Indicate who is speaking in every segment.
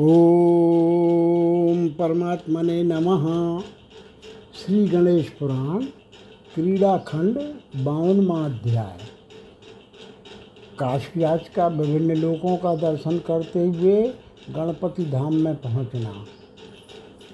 Speaker 1: ओम परमात्मने नमः। श्री गणेश पुराण, क्रीड़ाखंड, बावनवा अध्याय। काशीराज का विभिन्न लोगों का दर्शन करते हुए गणपति धाम में पहुँचना।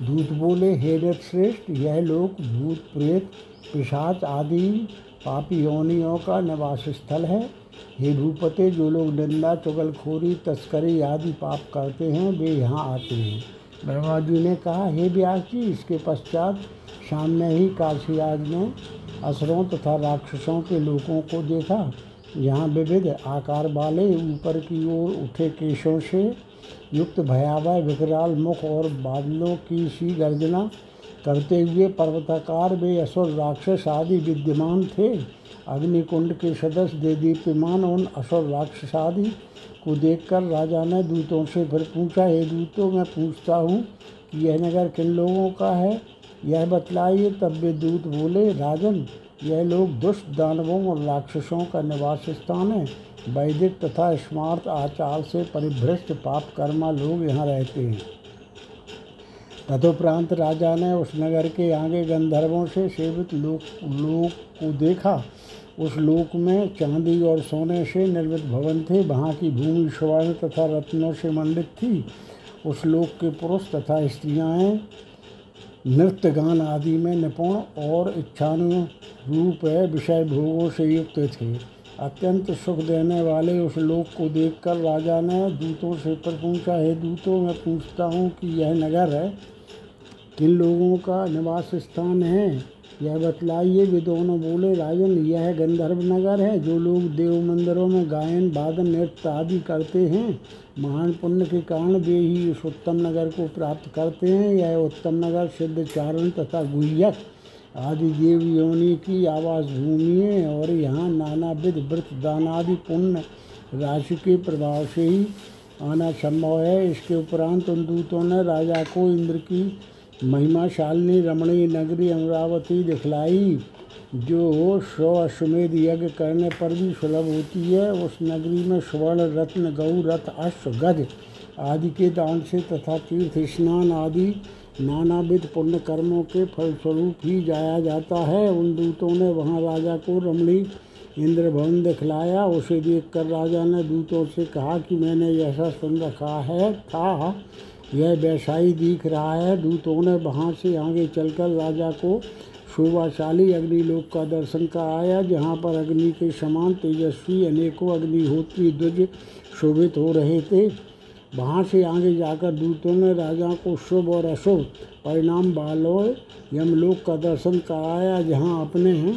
Speaker 1: दूत बोले, हे रथ श्रेष्ठ यह लोक, भूत प्रेत, पिशाच आदि पापी योनियों का निवास स्थल है। हे भूपते, जो लोग निंदा चुगलखोरी, तस्करी आदि पाप करते हैं, वे यहाँ आते हैं। ब्रह्मा जी ने कहा, हे व्यास जी इसके पश्चात सामने ही काशीराज ने असुरों तथा राक्षसों के लोगों को देखा। यहाँ विविध आकार वाले ऊपर की ओर उठे केशों से युक्त भयावह विकराल मुख और बादलों की सी गर्जना करते हुए पर्वताकार वे असुर, राक्षस आदि विद्यमान थे। अग्निकुंड के सदस्य दे दीप्यमान उन असुर राक्षस आदि को देखकर राजा ने दूतों से फिर पूछा, हे दूतों, मैं पूछता हूँ कि यह नगर किन लोगों का है? यह बतलाइए। तब वे दूत बोले, राजन, यह लोग दुष्ट दानवों और राक्षसों का निवास स्थान है। वैदिक तथा स्मार्ट आचार से परिभ्रष्ट पाप कर्मा लोग यहाँ रहते हैं। तदुपरांत राजा ने उस नगर के आगे गंधर्वों से सेवित लोक लोक को देखा उस लोक में चांदी और सोने से निर्मित भवन थे, वहाँ की भूमि स्वर्ण तथा रत्नों से मंडित थी। उस लोक के पुरुष तथा स्त्रियाँ नृत्य गान आदि में निपुण और इच्छानुरूप विषय भोगों से युक्त थे। अत्यंत सुख देने वाले उस लोक को देखकर राजा ने दूतों से पर पूछा, है दूतों, मैं पूछता हूँ कि यह नगर है किन लोगों का निवास स्थान है? यह बतलाइए वे दोनों बोले, राजन, यह गंधर्व नगर है, जो लोग देव मंदिरों में गायन, वादन, नृत्य आदि करते हैं। महान पुण्य के कारण वे ही इस उत्तम नगर को प्राप्त करते हैं। यह उत्तम नगर सिद्ध चारण तथा गुह्यक आदि देव योनि की आवास भूमि है और यहाँ नानाविध व्रत, दान आदि पुण्य राशि के प्रभाव से ही आना संभव है। इसके उपरांत उन दूतों ने राजा को इंद्र की महिमाशालिनी रमणीय नगरी अमरावती दिखलाई, जो सौ अश्वमेध यज्ञ करने पर भी सुलभ होती है, उस नगरी में स्वर्ण, रत्न, गौ, रथ, अश्व गज आदि के दान से तथा तीर्थ स्नान आदि नानाविध पुण्य कर्मों के फलस्वरूप ही जाया जाता है। उन दूतों ने वहाँ राजा को रमणी इंद्र भवन दिखलाया। उसे देखकर राजा ने दूतों से कहा कि मैंने ऐसा सुन रखा है, था यह वैसा दिख रहा है। दूतों ने वहाँ से आगे चलकर राजा को शोभाशाली अग्निलोक का दर्शन कराया, जहाँ पर अग्नि के समान तेजस्वी अनेकों अग्निहोत्री ध्वज शोभित हो रहे थे। वहाँ से आगे जाकर दूतों ने राजा को शुभ और अशुभ परिणाम वालों यमलोक का दर्शन कराया, जहाँ अपने हैं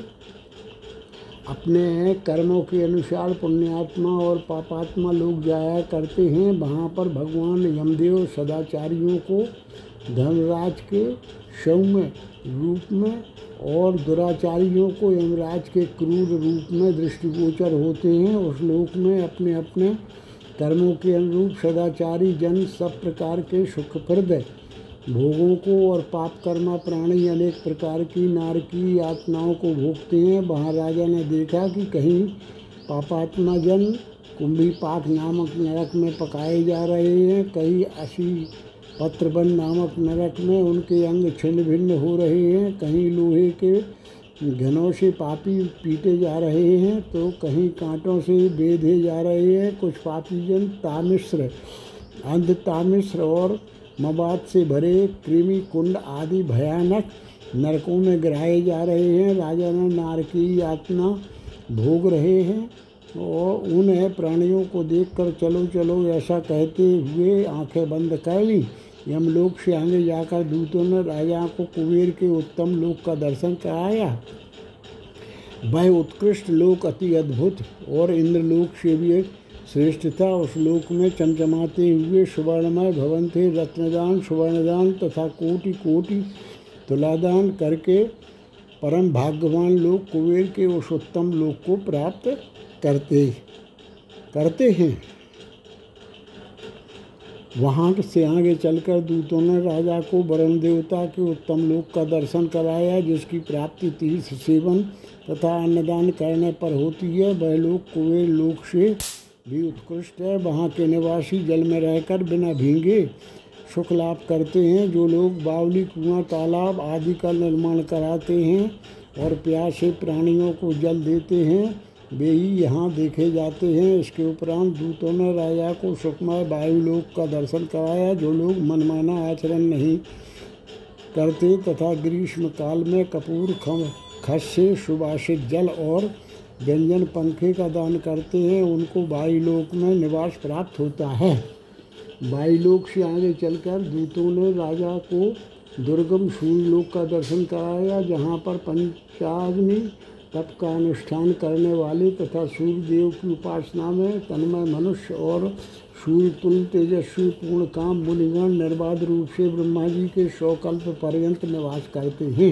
Speaker 1: अपने कर्मों के अनुसार पुण्यात्मा और पापात्मा लोग जाया करते हैं। वहाँ पर भगवान यमदेव सदाचारियों को धर्मराज के सौम्य रूप में और दुराचारियों को यमराज के क्रूर रूप में दृष्टिगोचर होते हैं। उस लोक में अपने अपने कर्मों के अनुरूप सदाचारी जन सब प्रकार के सुखप्रद भोगों को और पाप कर्मा प्राणी अनेक प्रकार की नारकी यातनाओं को भोगते हैं। वहाँ राजा ने देखा कि कहीं पापात्मा जन कुंभी पाक नामक नरक में पकाए जा रहे हैं। कहीं असी पत्रबन नामक नरक में उनके अंग छिन्न भिन्न हो रहे हैं। कहीं लोहे के घनों से पापी पीटे जा रहे हैं। तो कहीं कांटों से बेधे जा रहे हैं। कुछ पापी जन तामिश्र अंध तामिश्र और मवाद से भरे कृमि कुंड आदि भयानक नरकों में गिराए जा रहे हैं। राजा ने नार की यातना भोग रहे हैं और उन प्राणियों को देखकर, चलो चलो, ऐसा कहते हुए आँखें बंद कर ली। यमलोक से आगे जाकर दूतों ने राजा को कुबेर के उत्तम लोक का दर्शन कराया। वह उत्कृष्ट लोक, अति अद्भुत और इंद्रलोक से भी श्रेष्ठ था उस लोक में चमचमाते हुए सुवर्णमय भवन थे रत्नदान, सुवर्णदान तथा कोटि कोटि तुलादान करके परम भाग्यवान लोग कुबेर के उस उत्तम लोक को प्राप्त करते करते हैं। वहाँ से आगे चलकर दूतों ने राजा को वरुण देवता के उत्तम लोक का दर्शन कराया, जिसकी प्राप्ति तीर्थ सेवन तथा अन्नदान करने पर होती है। वह लोग कुबेर लोक से भी उत्कृष्ट है। वहाँ के निवासी जल में रहकर बिना भींगे सुख लाभ करते हैं। जो लोग बावली, कुआँ, तालाब आदि का निर्माण कराते हैं और प्यासे प्राणियों को जल देते हैं, वे ही यहाँ देखे जाते हैं। इसके उपरांत दूतों ने राजा को सुखमय वायुलोक का दर्शन कराया, जो लोग मनमाना आचरण नहीं करते तथा ग्रीष्म काल में कपूर, खम खस से सुभाषित जल और व्यंजन पंखे का दान करते हैं, उनको वायुलोक में निवास प्राप्त होता है। वायुलोक से आगे चलकर दूतों ने राजा को दुर्गम सूर्यलोक का दर्शन कराया, जहाँ पर पंचाग्नि तप का अनुष्ठान करने वाले तथा सूर्य देव की उपासना में तन्मय मनुष्य और सूर्य तुल तेजस्वी पूर्ण काम मुनिगण निर्बाध रूप से ब्रह्मा जी के सौ कल्प पर्यंत निवास करते हैं।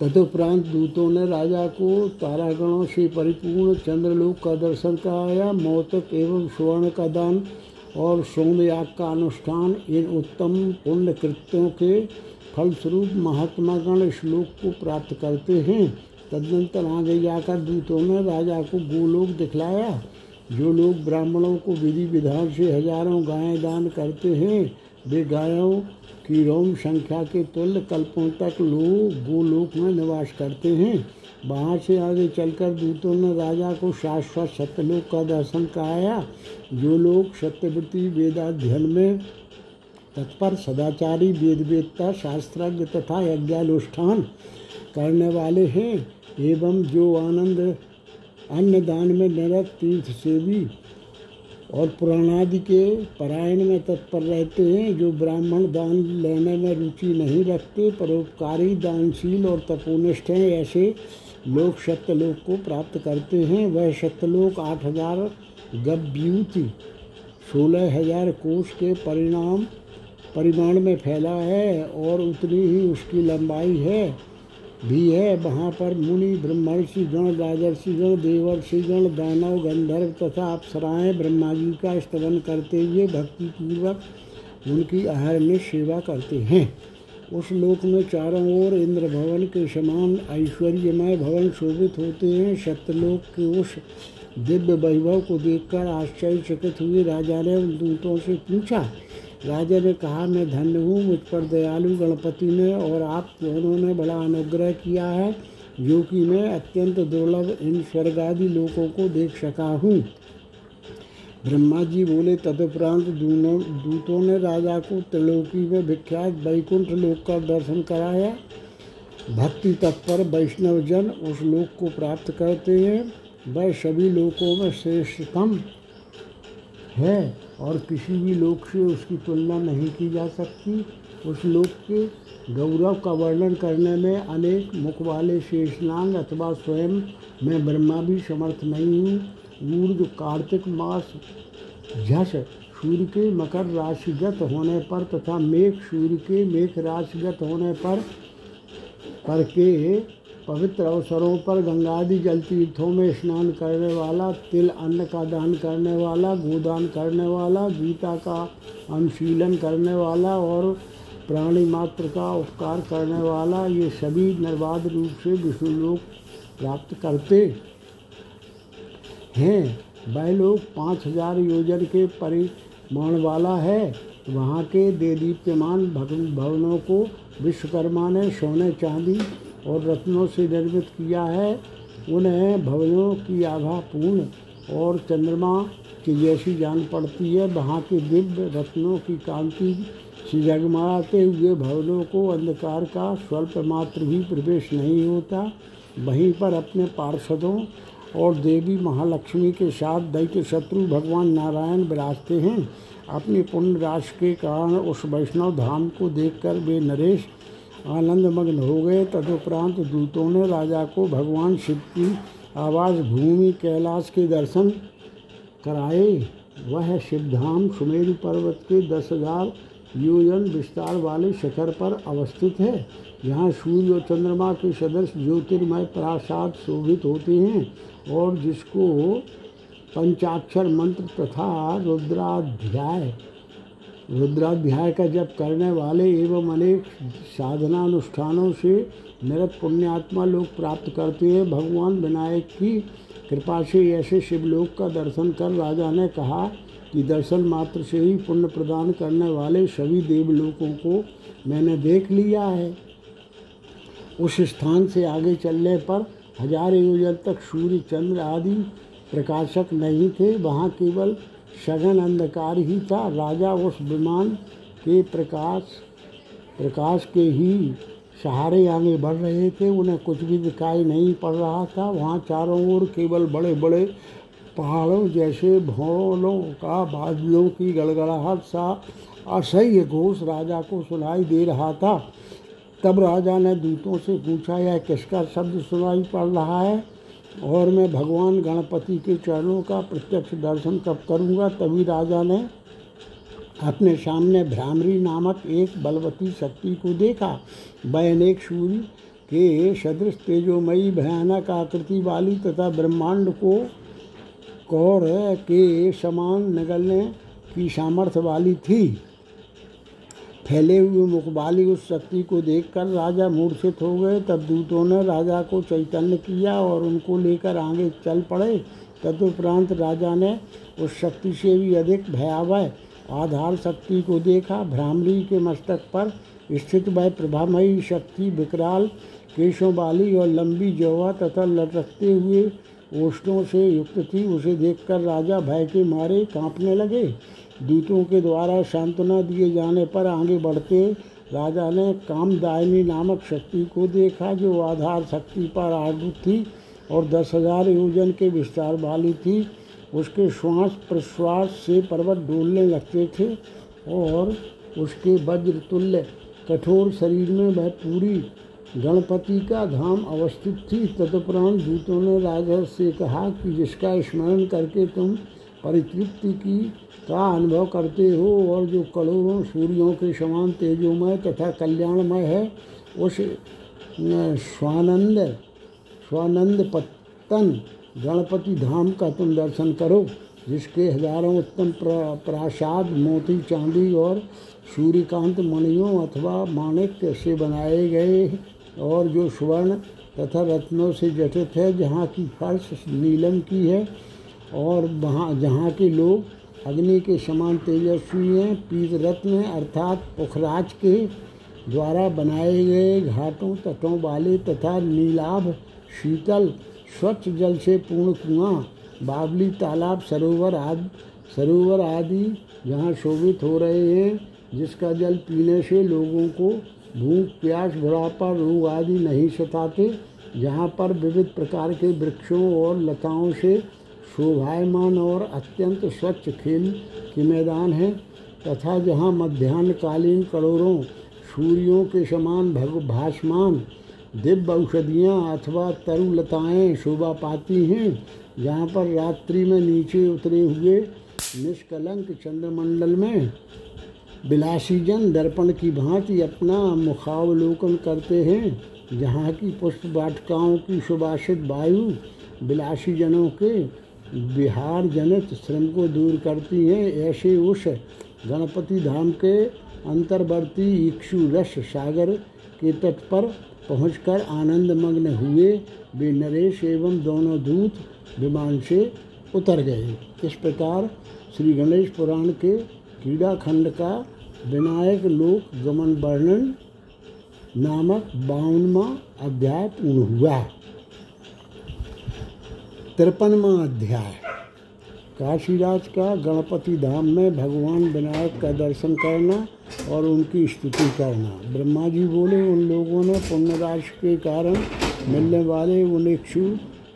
Speaker 1: तदुपरांत दूतों ने राजा को तारागणों से परिपूर्ण चंद्रलोक का दर्शन कराया, मोतक एवं स्वर्ण का दान और सोमयाग का अनुष्ठान। इन उत्तम पुण्य कृत्यों के फलस्वरूप महात्मा गण श्लोक को प्राप्त करते हैं। तदनंतर आगे जाकर दूतों ने राजा को गोलोक दिखलाया। जो लोग ब्राह्मणों को विधि विधान से हज़ारों गायें दान करते हैं वे गायों की रोम संख्या के तुल्य कल्पों तक लोग गोलोक में निवास करते हैं। वहाँ से आगे चलकर दूतों ने राजा को शाश्वत सत्यलोक का दर्शन कराया। जो लोग सत्यवती वेदाध्ययन में तत्पर सदाचारी वेद वेदता शास्त्रज्ञ तथा यज्ञानुष्ठान करने वाले हैं, एवं जो आनंद अन्नदान में निरत तीर्थ सेवी और पुराणादि के परायण में तत्पर रहते हैं, जो ब्राह्मण दान लेने में रुचि नहीं रखते, परोपकारी दानशील और तपोनिष्ठ हैं, ऐसे लोग सत्यलोक को प्राप्त करते हैं। वह सत्यलोक आठ हज़ार गव्यूति सोलह हज़ार कोष के परिणाम, परिमाण में फैला है और उतनी ही उसकी लंबाई है। भी है वहाँ पर मुनि ब्रह्मर्षि गण राजर्षि गण देवर्षि गण दानव, गंधर्व तथा अप्सराएँ ब्रह्मा जी का स्तवन करते हुए भक्ति पूर्वक उनकी आहार में सेवा करते हैं। उस लोक में चारों ओर इंद्र भवन के समान ऐश्वर्यमय भवन शोभित होते हैं। सत्यलोक के उस दिव्य वैभव को देखकर आश्चर्यचकित हुए राजा ने उन दूतों से पूछा राजा ने कहा, मैं धन्य हूँ, मुझ पर दयालु गणपति ने और आप दोनों ने बड़ा अनुग्रह किया है, जो कि मैं अत्यंत दुर्लभ इन स्वर्गादि लोगों को देख सका हूँ। ब्रह्मा जी बोले, तदुपरांत दूनों, दूतों ने राजा को त्रिलोकी में विख्यात वैकुंठ लोक का दर्शन कराया। भक्ति तत्पर वैष्णव जन उस लोक को प्राप्त करते हैं। वह सभी लोकों में श्रेष्ठतम है। और किसी भी लोक से उसकी तुलना नहीं की जा सकती। उस लोक के गौरव का वर्णन करने में अनेक मुख वाले शेषनांग अथवा स्वयं मैं ब्रह्मा भी समर्थ नहीं हूँ। ऊर्ज, कार्तिक मास, झस सूर्य के मकर राशिगत होने पर तथा मेघ सूर्य के मेघ राशिगत होने पर पर के पवित्र अवसरों पर गंगादि जल तीर्थों में स्नान करने वाला, तिल अन्न का दान करने वाला, गोदान करने वाला, गीता का अनुशीलन करने वाला और प्राणी मात्र का उपकार करने वाला, ये सभी निर्बाध रूप से विष्णु लोक प्राप्त करते हैं। वह लोग पाँच हज़ार योजन के परिमाण वाला है। वहाँ के देदीप्यमान भवनों को विश्वकर्मा ने सोने चांदी और रत्नों से निर्मित किया है, उन्हें भवनों की आभा पूर्ण और चंद्रमा की जैसी जान पड़ती है। वहाँ के दिव्य रत्नों की कांति से जगमगाते हुए भवनों को अंधकार का स्वल्प मात्र भी प्रवेश नहीं होता। वहीं पर अपने पार्षदों और देवी महालक्ष्मी के साथ दैत्य शत्रु भगवान नारायण विराजते हैं। अपनी पुण्य राशि के कारण उस वैष्णव धाम को देखकर वे नरेश आनंद मग्न हो गए तदुपरांत दूतों ने राजा को भगवान शिव की आवास भूमि कैलाश के दर्शन कराए, वह शिवधाम सुमेरु पर्वत के दस हज़ार योजन विस्तार वाले शिखर पर अवस्थित है। यहाँ सूर्य और चंद्रमा के सदस्य ज्योतिर्मय प्रासाद शोभित होते हैं और जिसको पंचाक्षर मंत्र तथा रुद्राध्याय रुद्राध्याय का जप करने वाले एवं अनेक साधना अनुष्ठानों से निरत पुण्यात्मा लोग प्राप्त करते हैं। भगवान विनायक की कृपा से ऐसे शिवलोक का दर्शन कर राजा ने कहा कि दर्शन मात्र से ही पुण्य प्रदान करने वाले सभी देवलोकों को मैंने देख लिया है। उस स्थान से आगे चलने पर हज़ार योजन तक सूर्य, चंद्र आदि प्रकाशक नहीं थे। वहाँ केवल सघन अंधकार ही था। राजा उस विमान के प्रकाश प्रकाश के ही सहारे आगे बढ़ रहे थे। उन्हें कुछ भी दिखाई नहीं पड़ रहा था। वहाँ चारों ओर केवल बड़े बड़े पहाड़ों जैसे भौलों का बादलों की गड़गड़ाहट सा असह्य घोष राजा को सुनाई दे रहा था। तब राजा ने दूतों से पूछा, यह किसका शब्द सुनाई पड़ रहा है? और मैं भगवान गणपति के चरणों का प्रत्यक्ष दर्शन कब करूँगा, तभी राजा ने अपने सामने भ्रामरी नामक एक बलवती शक्ति को देखा। वह अनेक सूर्य के सदृश तेजोमयी भयानक आकृति वाली तथा ब्रह्मांड को कौर के समान निगलने की सामर्थ्य वाली थी। फैले हुए मुखबाली उस शक्ति को देखकर राजा मूर्छित हो गए। तब दूतों ने राजा को चैतन्य किया और उनको लेकर आगे चल पड़े। तदुपरांत राजा ने उस शक्ति से भी अधिक भयावह आधार शक्ति को देखा। भ्रामरी के मस्तक पर स्थित वह प्रभामयी शक्ति विकराल केशों वाली और लंबी जवा तथा लटकते हुए ओष्ठों से युक्त थी। उसे देखकर राजा भय के मारे कांपने लगे। दूतों के द्वारा सांत्वना दिए जाने पर आगे बढ़ते राजा ने कामदायनी नामक शक्ति को देखा, जो आधार शक्ति पर आरूढ़ थी और दस हज़ार योजन के विस्तार वाली थी। उसके श्वास प्रश्वास से पर्वत डोलने लगते थे और उसके वज्र तुल्य कठोर शरीर में वह पूरी गणपति का धाम अवस्थित थी। तदुपरांत दूतों ने राजा से कहा कि जिसका स्मरण करके तुम परितृप्ति की का अनुभव करते हो और जो करोड़ों सूर्यों के समान तेजोमय तथा कल्याणमय है, उस स्वानंद स्वानंद पत्तन गणपति धाम का तुम दर्शन करो, जिसके हज़ारों उत्तम प्रासाद, मोती, चांदी और सूर्यकांत मणियों अथवा माणिक से बनाए गए और जो स्वर्ण तथा रत्नों से जटित है, जहाँ की फर्श नीलम की है और वहाँ, जहाँ के लोग अग्नि के समान तेजस्वी हैं, पीत रत्न अर्थात पुखराज के द्वारा बनाए गए घाटों, तटों वाले तथा नीलाभ, शीतल, स्वच्छ जल से पूर्ण कुआँ, बावली, तालाब, सरोवर आदि सरोवर आदि जहाँ शोभित हो रहे हैं, जिसका जल पीने से लोगों को भूख, प्यास, बुढ़ापा, रोग आदि नहीं सताते, जहाँ पर विविध प्रकार के वृक्षों और लताओं से शोभायमान और अत्यंत स्वच्छ खेल के मैदान हैं, तथा जहाँ मध्यान्हकालीन करोड़ों सूर्यों के समान भग भाषमान दिव्य औषधियाँ अथवा तरुलताएँ शोभा पाती हैं, जहाँ पर रात्रि में नीचे उतरे हुए निष्कलंक चंद्रमंडल में विलासी जन दर्पण की भांति अपना मुखावलोकन करते हैं, जहाँ की पुष्प वाटिकाओं की सुभाषित वायु विलासी जनों के बिहार जनित श्रम को दूर करती हैं ऐसे उस गणपति धाम के अंतर्वर्ती इक्षु रस सागर के तट पर पहुंचकर आनंद मग्न हुए। वे नरेश एवं दोनों दूत विमान से उतर गए। इस प्रकार श्री गणेश पुराण के क्रीड़ा खंड का विनायक लोक गमन वर्णन नामक बावनवा अध्याय पूर्ण हुआ। तिरपनवा अध्याय। काशीराज का गणपति धाम में भगवान विनायक का दर्शन करना और उनकी स्तुति करना। ब्रह्मा जी बोले, उन लोगों ने पुण्यराज के कारण मिलने वाले उन इक्षु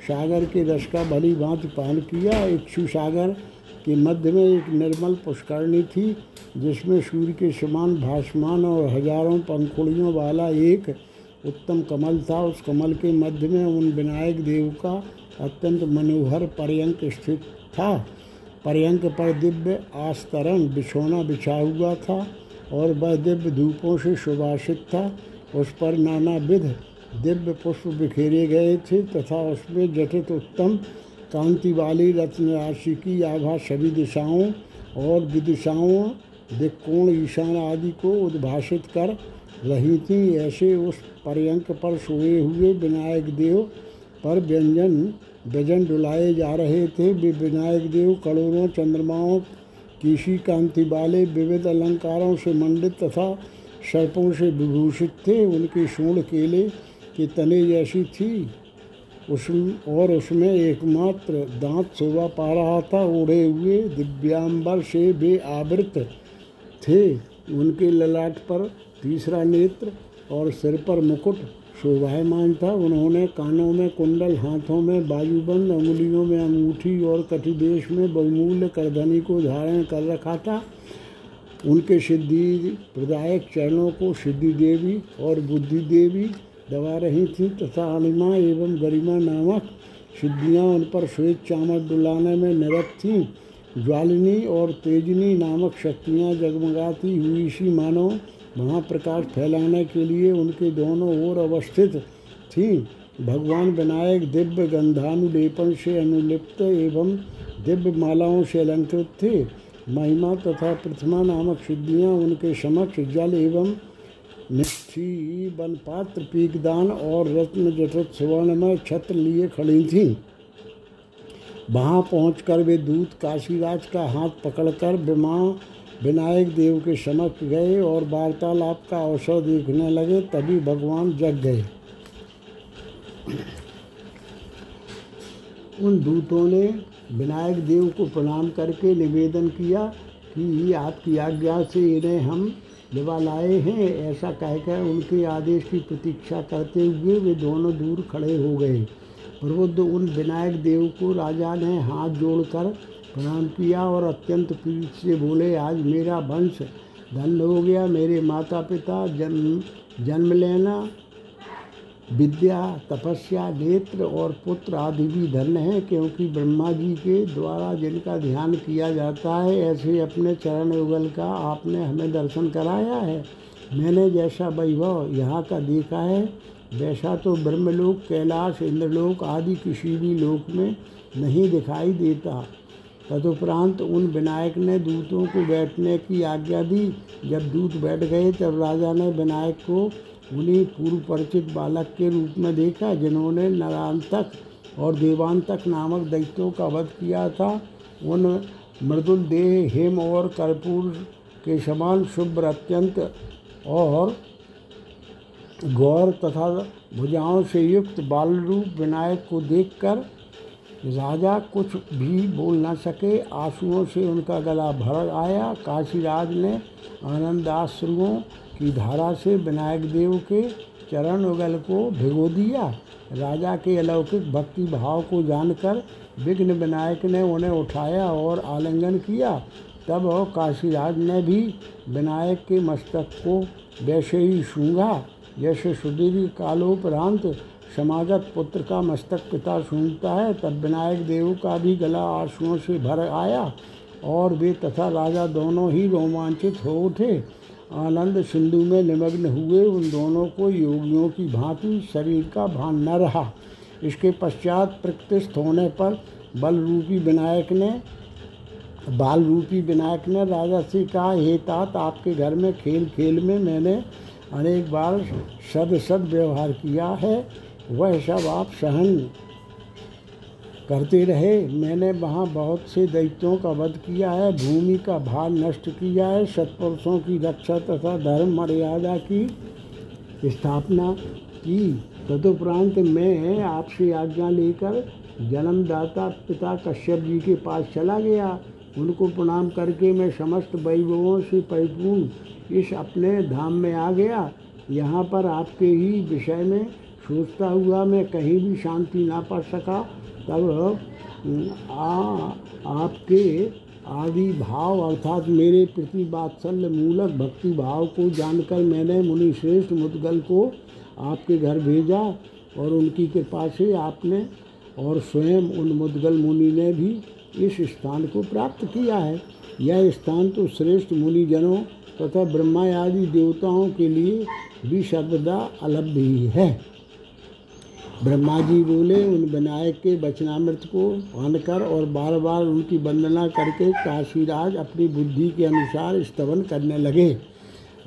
Speaker 1: सागर के रस का भली भांति पान किया। इक्षु सागर के मध्य में एक निर्मल पुष्करणी थी, जिसमें सूर्य के समान भाषमान और हज़ारों पंखुड़ियों वाला एक उत्तम कमल था। उस कमल के मध्य में उन विनायक देव का अत्यंत मनोहर पर्यंक स्थित था। पर्यंक पर दिव्य आस्तरण बिछोना बिछा हुआ था और वह दिव्य धूपों से सुभाषित था। उस पर नाना विध दिव्य पुष्प बिखेरे गए थे तथा उसमें जटित उत्तम कांति वाली रत्न राशि की आभा सभी दिशाओं और विदिशाओं, दिक्कोण, ईशान आदि को उद्भाषित कर रही थी। ऐसे उस पर्यंक पर सोए हुए विनायक देव पर व्यंजन व्यजन डुलाए जा रहे थे। विनायक देव, करोड़ों चंद्रमाओं कीशी कांति वाले विविध अलंकारों से मंडित तथा सर्पों से विभूषित थे। उनकी सूढ़ केले के तने जैसी थी। उस और उसमें एकमात्र दांत शोभा पा रहा था। उड़े हुए दिव्यांबर से वे आवृत थे। उनके ललाट पर तीसरा नेत्र और सिर पर मुकुट शोभायमान था उन्होंने कानों में कुंडल, हाथों में वायुबंद अंगुलियों में अंगूठी और कटिदेश में बहुमूल्य करधनी को धारण कर रखा था। उनके सिद्धि प्रदायक चरणों को सिद्धि देवी और बुद्धि देवी दबा रही थी तथा अनिमा एवं गरिमा नामक सिद्धियाँ उन पर श्वेत चामर डुलाने में निरत थीं। ज्वालिनी और तेजनी नामक शक्तियाँ जगमगाती हुई सी मानो महाप्रकाश फैलाने के लिए उनके दोनों ओर अवस्थित थी। भगवान विनायक दिव्य गंधानुलेपन से अनुलिप्त एवं दिव्य मालाओं से अलंकृत थे। महिमा तथा प्रथमा नामक सिद्धियाँ उनके समक्ष जल एवं निष्ठी वन पात्र पीकदान और रत्न जटित सुवर्णमय छत्र लिए खड़ी थीं। वहाँ पहुंचकर वे दूत काशीराज का हाथ पकड़कर विमा विनायक देव के समक्ष गए और वार्तालाप का अवसर देखने लगे, तभी भगवान जग गए। उन दूतों ने विनायक देव को प्रणाम करके निवेदन किया कि आपकी आज्ञा से इन्हें हम लिवा लाए हैं। ऐसा कहकर उनके आदेश की प्रतीक्षा करते हुए वे दोनों दूर खड़े हो गए। प्रबुद्ध उन विनायक देव को राजा ने हाथ जोड़कर प्रणाम किया और अत्यंत प्रीत से बोले, आज मेरा वंश धन्य हो गया। मेरे माता पिता जन्म जन्म लेना, विद्या, तपस्या, नेत्र और पुत्र आदि भी धन्य हैं, क्योंकि ब्रह्मा जी के द्वारा जिनका ध्यान किया जाता है, ऐसे अपने चरण युगल का आपने हमें दर्शन कराया है। मैंने जैसा वैभव यहाँ का देखा है, वैसा तो ब्रह्मलोक, कैलाश, इंद्रलोक आदि किसी भी लोक में नहीं दिखाई देता। तदुपरांत उन विनायक ने दूतों को बैठने की आज्ञा दी। जब दूत बैठ गए, तब राजा ने विनायक को उन्हीं पूर्व परिचित बालक के रूप में देखा, जिन्होंने नरांतक और देवांतक नामक दैत्यों का वध किया था। उन मृदुल देह, हेम और कर्पूर के समान शुभ्र अत्यंत और गौर तथा भुजाओं से युक्त बाल रूप विनायक को देखकर राजा कुछ भी बोल न सके। आंसुओं से उनका गला भर आया। काशीराज ने आनंदाश्रुओं की धारा से विनायक देव के चरण उगल को भिगो दिया। राजा के अलौकिक भक्ति भाव को जानकर विघ्न विनायक ने उन्हें उठाया और आलिंगन किया। तब काशीराज ने भी विनायक के मस्तक को वैसे ही सूंघा। जैसे सुदीर्घ कालोपरांत समागत पुत्र का मस्तक पिता सूंघता है, तब विनायक देव का भी गला आंसुओं से भर आया और वे तथा राजा दोनों ही रोमांचित हो उठे। आनंद सिंधु में निमग्न हुए, उन दोनों को योगियों की भांति शरीर का भान न रहा। इसके पश्चात प्रकृतिस्थ होने पर बल रूपी विनायक ने बाल रूपी विनायक ने राजा से कहा, हे तात, आपके घर में खेल खेल में मैंने अनेक बार सद सद व्यवहार किया है। वह सब आप सहन करते रहे। मैंने वहाँ बहुत से दैत्यों का वध किया है, भूमि का भार नष्ट किया है, सत्पुरुषों की रक्षा तथा धर्म मर्यादा की स्थापना की। तदुपरांत मैं आपसे आज्ञा लेकर जन्मदाता पिता कश्यप जी के पास चला गया। उनको प्रणाम करके मैं समस्त वैभवों से परिपूर्ण इस अपने धाम में आ गया। यहाँ पर आपके ही विषय में सोचता हुआ मैं कहीं भी शांति ना पा सका, तब आ, आपके आदि भाव अर्थात मेरे प्रति वात्सल्य मूलक भक्ति भाव को जानकर मैंने मुनि श्रेष्ठ मुदगल को आपके घर भेजा और उनकी कृपा से आपने और स्वयं उन मुदगल मुनि ने भी इस स्थान को प्राप्त किया है। यह स्थान तो श्रेष्ठ मुनिजनों तथा ब्रह्मा आदि देवताओं के लिए भी सर्वदा अलभ्य ही है। ब्रह्मा जी बोले, उन विनायक के वचनामृत को पानकर और बार बार उनकी वंदना करके काशीराज अपनी बुद्धि के अनुसार स्तवन करने लगे।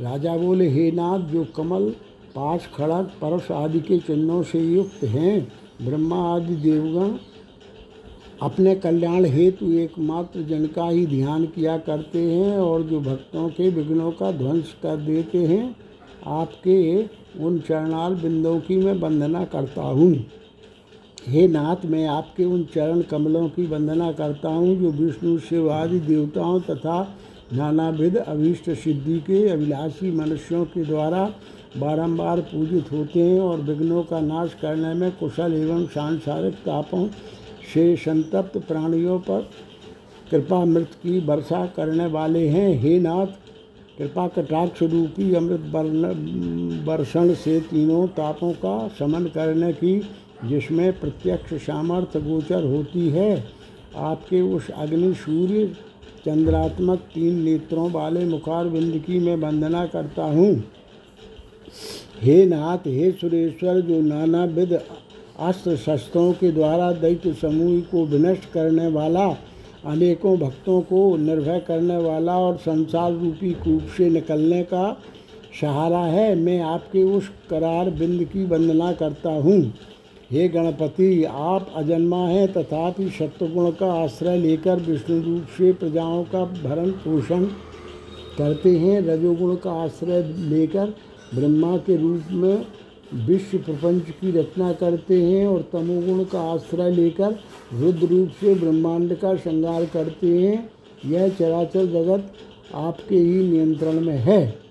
Speaker 1: राजा बोले, हे नाथ जो कमल पास खड़क परस आदि के चिन्हों से युक्त हैं, ब्रह्मा आदि देवगण, अपने कल्याण हेतु एकमात्र जन का ही ध्यान किया करते हैं और जो भक्तों के विघ्नों का ध्वंस कर देते हैं आपके उन चरणाल बिंदों की मैं वंदना करता हूँ। हे नाथ, मैं आपके उन चरण कमलों की वंदना करता हूँ, जो विष्णु, शिव आदि देवताओं तथा नानाविध अभीष्ट सिद्धि के अभिलाषी मनुष्यों के द्वारा बारंबार पूजित होते हैं और विघ्नों का नाश करने में कुशल एवं सांसारिक तापों से संतप्त प्राणियों पर कृपा मृत की वर्षा करने वाले हैं। हे नाथ कृपा कटाक्ष रूपी अमृत वर्षण से तीनों तापों का शमन करने की, जिसमें प्रत्यक्ष सामर्थ्य गोचर होती है। आपके उस अग्नि सूर्य चंद्रात्मक तीन नेत्रों वाले मुखार बिंद की मैं वंदना करता हूँ। हे नाथ, हे सुरेश्वर, जो नाना विध अस्त्र शस्त्रों के द्वारा दैत्य समूह को विनष्ट करने वाला अनेकों भक्तों को निर्भय करने वाला और संसार रूपी कूप से निकलने का सहारा है। मैं आपके उस करार बिंद की वंदना करता हूँ। हे गणपति, आप अजन्मा हैं तथापि सत्वगुण का आश्रय लेकर विष्णु रूप से प्रजाओं का भरण पोषण करते हैं। रजोगुण का आश्रय लेकर ब्रह्मा के रूप में विश्व प्रपंच की रचना करते हैं और तमोगुण का आश्रय लेकर रुद्र रूप से ब्रह्मांड का श्रृंगार करते हैं। यह चराचर जगत आपके ही नियंत्रण में है।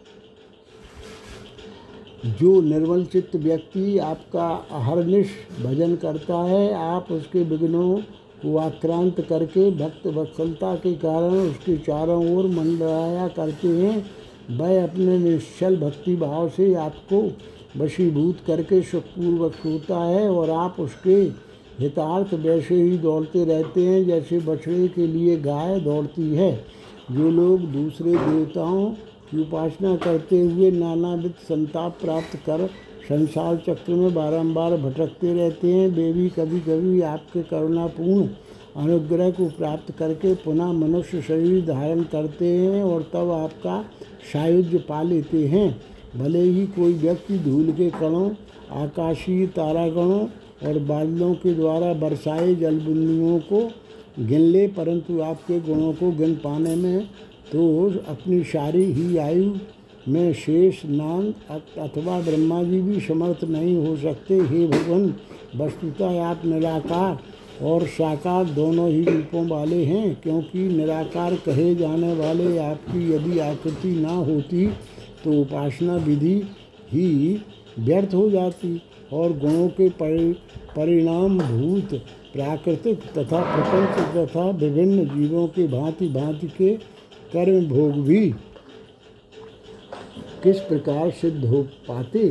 Speaker 1: जो निर्मल चित्त व्यक्ति आपका अहरनिश भजन करता है, आप उसके विघ्नों को आक्रांत करके भक्त वत्सलता के कारण उसके चारों ओर मंडराया करते हैं। वह अपने निश्चल भक्ति भाव से आपको वशीभूत करके सुखपूर्वक होता है और आप उसके हितार्थ वैसे ही दौड़ते रहते हैं जैसे बछड़े के लिए गाय दौड़ती है। जो लोग दूसरे देवताओं की उपासना करते हुए नानाविध संताप प्राप्त कर संसार चक्र में बारंबार भटकते रहते हैं, वे भी कभी कभी आपके करुणापूर्ण अनुग्रह को प्राप्त करके पुनः मनुष्य शरीर धारण करते हैं और तब आपका सायुज्य पा लेते हैं। भले ही कोई व्यक्ति धूल के कणों, आकाशीय तारागणों और बादलों के द्वारा बरसाए जलबुंदियों को गिन ले, परंतु आपके गुणों को गिन पाने में तो अपनी सारी ही आयु में शेष नाम अथवा ब्रह्मा जी भी समर्थ नहीं हो सकते। हे भगवान, वस्तुतः आप निराकार और साकार दोनों ही रूपों वाले हैं, क्योंकि निराकार कहे जाने वाले आपकी यदि आकृति ना होती तो उपासना विधि ही व्यर्थ हो जाती और गुणों के परिणाम भूत प्राकृतिक तथा प्रपंच तथा विभिन्न जीवों के भांति भांति के कर्म भोग भी किस प्रकार सिद्ध हो पाते?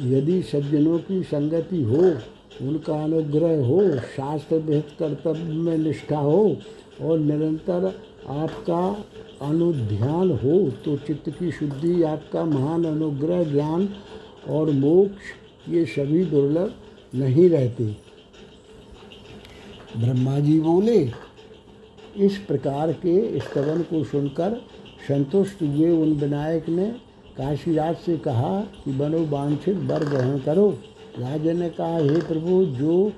Speaker 1: यदि सज्जनों की संगति हो, उनका अनुग्रह हो शास्त्र विहित कर्तव्य में निष्ठा हो और निरंतर आपका अनुध्यान हो तो चित्त की शुद्धि आपका महान अनुग्रह, ज्ञान और मोक्ष, ये सभी दुर्लभ नहीं रहते। ब्रह्मा जी बोले इस प्रकार के स्तवन को सुनकर संतुष्ट हुए उन विनायक ने काशीराज से कहा कि, बनो वांछित वर ग्रहण करो। राजा ने कहा हे प्रभु, जो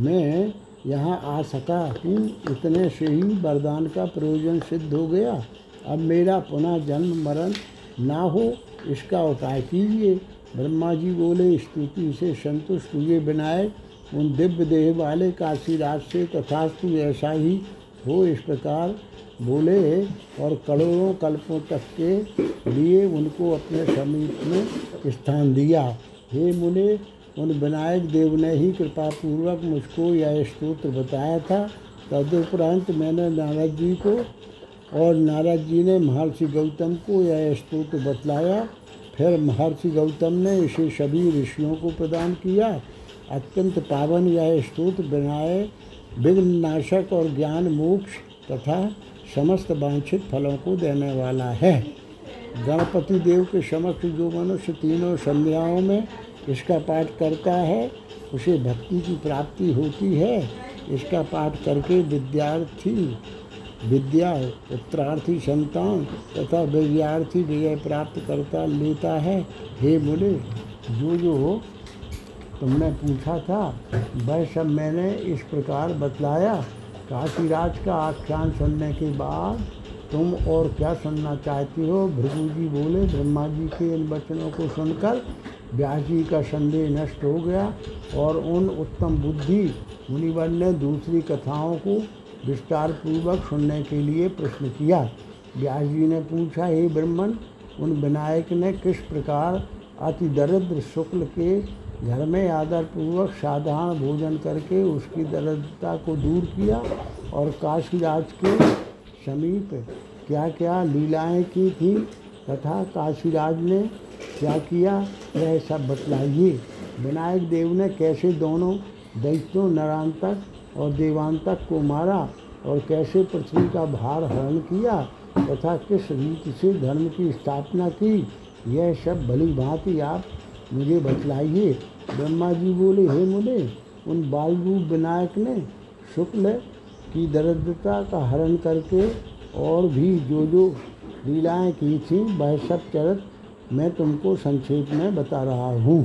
Speaker 1: मैं यहाँ आ सका हूँ, इतने से ही वरदान का प्रयोजन सिद्ध हो गया। अब मेरा पुनः जन्म मरण ना हो, इसका उपाय कीजिए। ब्रह्मा जी बोले, स्तुति से संतुष्ट हुए विनायक उन दिव्य देह वाले काशीराज से तथास्तु ऐसा ही हो इस प्रकार बोले और करोड़ों कल्पों तक के लिए उनको अपने समीप में स्थान दिया। हे मुने, उन विनायक देव ने ही कृपा पूर्वक मुझको यह स्तोत्र बताया था। तदुपरांत मैंने नारद जी को और नारद जी ने महर्षि गौतम को यह स्तोत्र बतलाया। फिर महर्षि गौतम ने इसे सभी ऋषियों को प्रदान किया। अत्यंत पावन यह स्तोत्र बनाए। विघ्न नाशक और ज्ञान मोक्ष तथा समस्त वांछित फलों को देने वाला है। गणपति देव के समक्ष जो मनुष्य तीनों संध्याओं में इसका पाठ करता है, उसे भक्ति की प्राप्ति होती है। इसका पाठ करके विद्यार्थी विद्या पुत्रार्थी संतान तथा विद्यार्थी विजय प्राप्त करता लेता है। हे बोले जो जो हो तुमने पूछा था, वह सब मैंने इस प्रकार बतलाया। काशीराज का आख्यान सुनने के बाद तुम और क्या सुनना चाहती हो? भृगु जी बोले ब्रह्मा जी के इन वचनों को सुनकर व्यास जी का संदेह नष्ट हो गया और उन उत्तम बुद्धि मुनिवर ने दूसरी कथाओं को विस्तार पूर्वक सुनने के लिए प्रश्न किया। व्यास जी ने पूछा, हे ब्रह्मण, उन विनायक ने किस प्रकार अति दरिद्र शुक्ल के घर में आदर पूर्वक साधारण भोजन करके उसकी दरिद्रता को दूर किया और काशीराज के समीप क्या क्या लीलाएँ की थी तथा काशीराज ने क्या किया, यह सब बतलाइए। विनायक देव ने कैसे दोनों दैत्यों नरांतक और देवांतक को मारा और कैसे पृथ्वी का भार हरण किया तथा किस रीति से धर्म की स्थापना की, यह सब भली भांति आप मुझे बतलाइए। ब्रह्मा जी बोले, हे मुने, उन बाल रूप विनायक ने शुक्ल की दरिद्रता का हरण करके और भी जो जो लीलाएँ की थी, वह सब चरित मैं तुमको संक्षेप में बता रहा हूँ।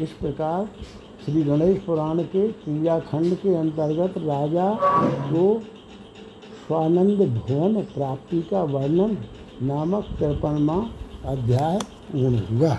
Speaker 1: इस प्रकार श्री गणेश पुराण के क्रियाखंड के अंतर्गत राजा को स्वानंद भुवन प्राप्ति का वर्णन नामक तिरपनवा अध्याय पूर्ण हुआ।